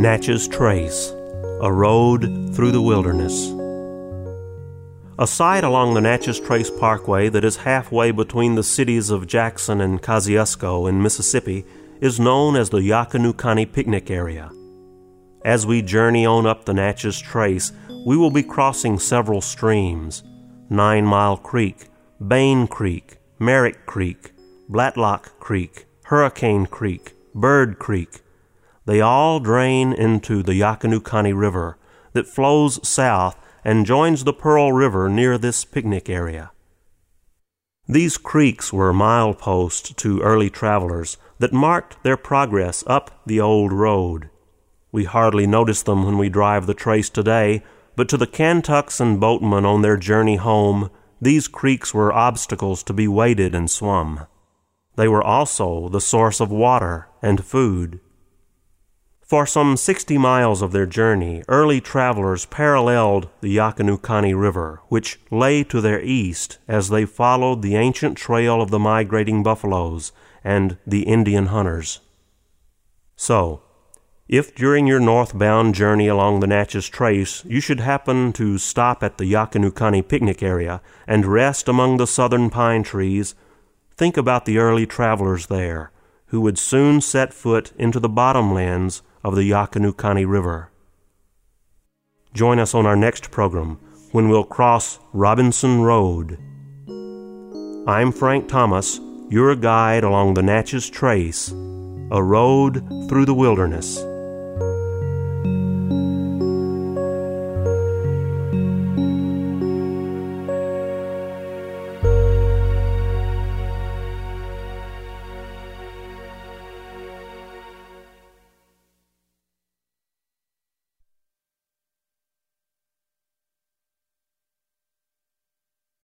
Natchez Trace A Road Through the Wilderness. A site along the Natchez Trace Parkway that is halfway between the cities of Jackson and Kosciusko in Mississippi is known as the Yockanookany Picnic Area. As we journey on up the Natchez Trace, we will be crossing several streams Nine Mile Creek, Bain Creek, Merrick Creek, Blatlock Creek, Hurricane Creek, Bird Creek. They all drain into the Yockanookany River that flows south and joins the Pearl River near this picnic area. These creeks were mileposts to early travelers that marked their progress up the old road. We hardly notice them when we drive the trace today, but to the Kaintucks and boatmen on their journey home, these creeks were obstacles to be waded and swum. They were also the source of water and food. For some sixty miles of their journey, early travelers paralleled the Yockanookany River, which lay to their east as they followed the ancient trail of the migrating buffaloes and the Indian hunters. So, if during your northbound journey along the Natchez Trace you should happen to stop at the Yockanookany picnic area and rest among the southern pine trees, think about the early travelers there, who would soon set foot into the bottomlands of the Yockanookany River. Join us on our next program when we'll cross Robinson Road. I'm Frank Thomas, your guide along the Natchez Trace, a road through the wilderness.